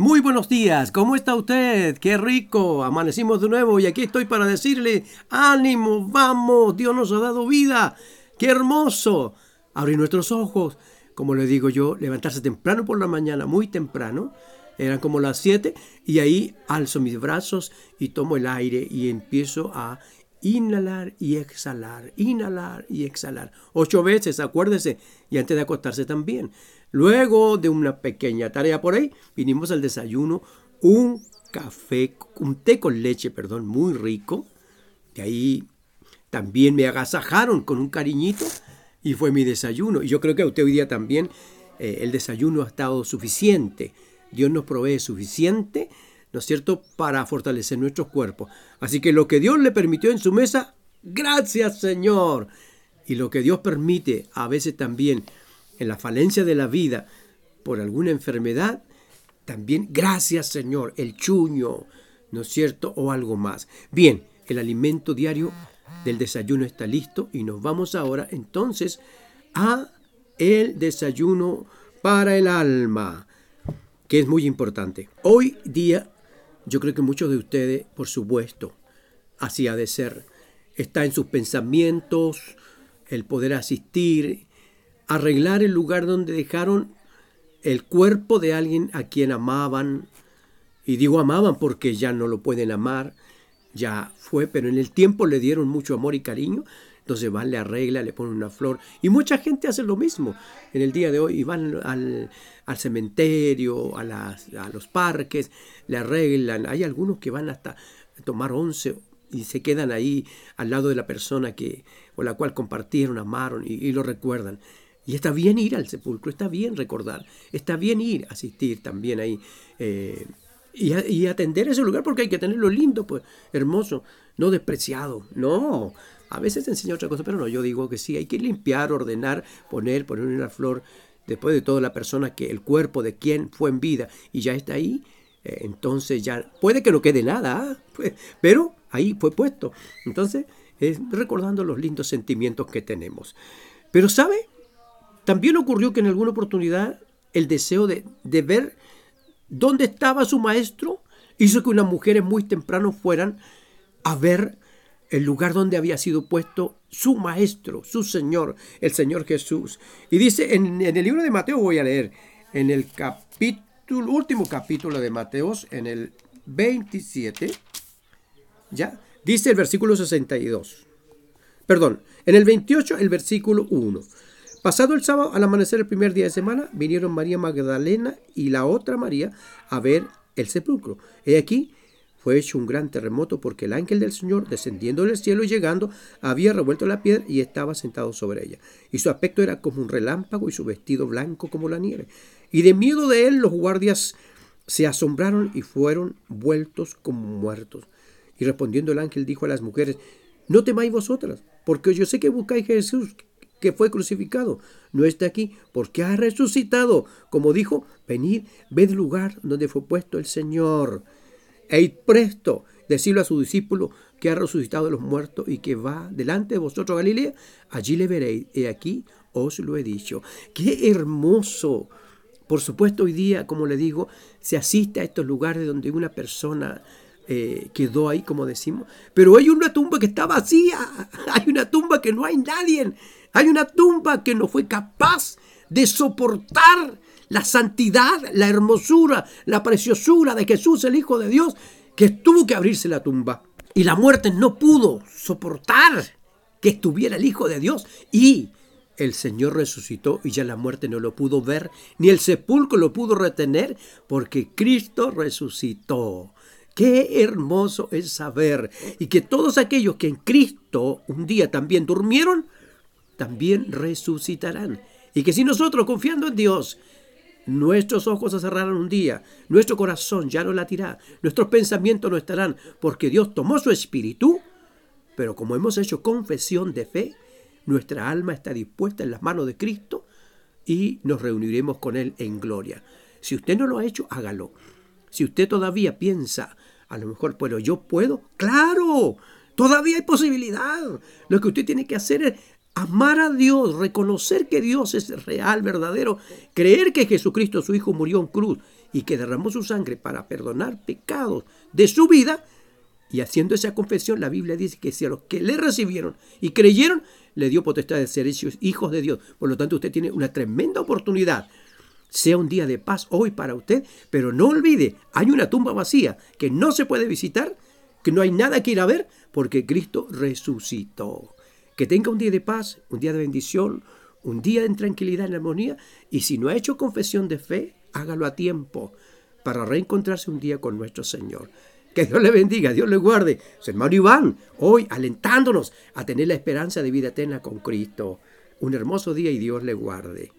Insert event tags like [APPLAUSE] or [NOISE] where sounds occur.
Muy buenos días, ¿cómo está usted? Qué rico, amanecimos de nuevo y aquí estoy para decirle, ánimo, vamos, Dios nos ha dado vida, qué hermoso. Abrir nuestros ojos, como le digo yo, levantarse temprano por la mañana, muy temprano, eran como las 7 y ahí alzo mis brazos y tomo el aire y empiezo a inhalar y exhalar, inhalar y exhalar. Ocho veces, acuérdese, y antes de acostarse también. Luego de una pequeña tarea por ahí, vinimos al desayuno, un café, un té con leche, perdón, muy rico. De ahí también me agasajaron con un cariñito y fue mi desayuno. Y yo creo que a usted hoy día también eh, el desayuno ha estado suficiente. Dios nos provee suficiente, ¿no es cierto?, para fortalecer nuestros cuerpos. Así que lo que Dios le permitió en su mesa, gracias Señor. Y lo que Dios permite a veces también en la falencia de la vida por alguna enfermedad, también gracias Señor, el chuño, ¿no es cierto? O algo más. Bien, el alimento diario del desayuno está listo y nos vamos ahora entonces a el desayuno para el alma, que es muy importante. Hoy día yo creo que muchos de ustedes, por supuesto, así ha de ser, está en sus pensamientos el poder asistir arreglar el lugar donde dejaron el cuerpo de alguien a quien amaban. Y digo amaban porque ya no lo pueden amar, ya fue, pero en el tiempo le dieron mucho amor y cariño. Entonces van, le arregla, le ponen una flor. Y mucha gente hace lo mismo en el día de hoy. Y van al, cementerio, a, a los parques, le arreglan. Hay algunos que van hasta tomar once y se quedan ahí al lado de la persona que, con la cual compartieron, amaron y lo recuerdan. Y está bien ir al sepulcro, está bien recordar, está bien ir, asistir también ahí eh, y, atender ese lugar porque hay que tenerlo lindo, pues hermoso, no despreciado, no. A veces te enseña otra cosa, pero no, yo digo que sí, hay que limpiar, ordenar, poner, poner una flor, después de toda la persona que el cuerpo de quien fue en vida y ya está ahí, eh, entonces ya puede que no quede nada, ¿ah? pues, pero ahí fue puesto. Entonces, es recordando los lindos sentimientos que tenemos. Pero, ¿sabe? También ocurrió que en alguna oportunidad el deseo de, ver dónde estaba su maestro hizo que unas mujeres muy temprano fueran a ver el lugar donde había sido puesto su maestro, su Señor, el Señor Jesús. Y dice en, en el libro de Mateo, voy a leer, en el capítulo, último capítulo de Mateos, en el 27, ¿ya? Dice el versículo 62. Perdón, en el 28, el versículo 1. Pasado el sábado, al amanecer el primer día de semana, vinieron María Magdalena y la otra María a ver el sepulcro. He aquí, fue hecho un gran terremoto porque el ángel del Señor, descendiendo del cielo y llegando, había revuelto la piedra y estaba sentado sobre ella. Y su aspecto era como un relámpago y su vestido blanco como la nieve. Y de miedo de él los guardias se asombraron y fueron vueltos como muertos. Y respondiendo el ángel dijo a las mujeres, no temáis vosotras, porque yo sé que buscáis a Jesús que fue crucificado. No está aquí porque ha resucitado. Como dijo, venid, ved el lugar donde fue puesto el Señor. E id presto, decirlo a su discípulo que ha resucitado de los muertos y que va delante de vosotros a Galilea. Allí le veréis. He aquí os lo he dicho. ¡Qué hermoso! Por supuesto, hoy día, como le digo, se asiste a estos lugares donde una persona eh, quedó ahí, como decimos, pero hay una tumba que está vacía, [LAUGHS] hay una tumba que no hay nadie, hay una tumba que no fue capaz de soportar la santidad, la hermosura, la preciosura de Jesús, el Hijo de Dios, que tuvo que abrirse la tumba. Y la muerte no pudo soportar que estuviera el Hijo de Dios. Y el Señor resucitó y ya la muerte no lo pudo ver, ni el sepulcro lo pudo retener, porque Cristo resucitó. Qué hermoso es saber y que todos aquellos que en Cristo un día también durmieron, también resucitarán. Y que si nosotros, confiando en Dios, nuestros ojos se cerraran un día, nuestro corazón ya no latirá, nuestros pensamientos no estarán, porque Dios tomó su espíritu, pero como hemos hecho confesión de fe, nuestra alma está dispuesta en las manos de Cristo y nos reuniremos con Él en gloria. Si usted no lo ha hecho, hágalo. Si usted todavía piensa, a lo mejor, pero yo puedo, claro, todavía hay posibilidad. Lo que usted tiene que hacer es amar a Dios, reconocer que Dios es real, verdadero, creer que Jesucristo su Hijo murió en cruz y que derramó su sangre para perdonar pecados de su vida, y haciendo esa confesión, la Biblia dice que si a los que le recibieron y creyeron, le dio potestad de ser hijos de Dios. Por lo tanto, usted tiene una tremenda oportunidad. Sea un día de paz hoy para usted, pero no olvide, hay una tumba vacía que no se puede visitar, que no hay nada que ir a ver, porque Cristo resucitó. Que tenga un día de paz, un día de bendición, un día de tranquilidad y armonía, y si no ha hecho confesión de fe, hágalo a tiempo para reencontrarse un día con nuestro Señor. Que Dios le bendiga, Dios le guarde. Su hermano Iván, hoy alentándonos a tener la esperanza de vida eterna con Cristo. Un hermoso día y Dios le guarde.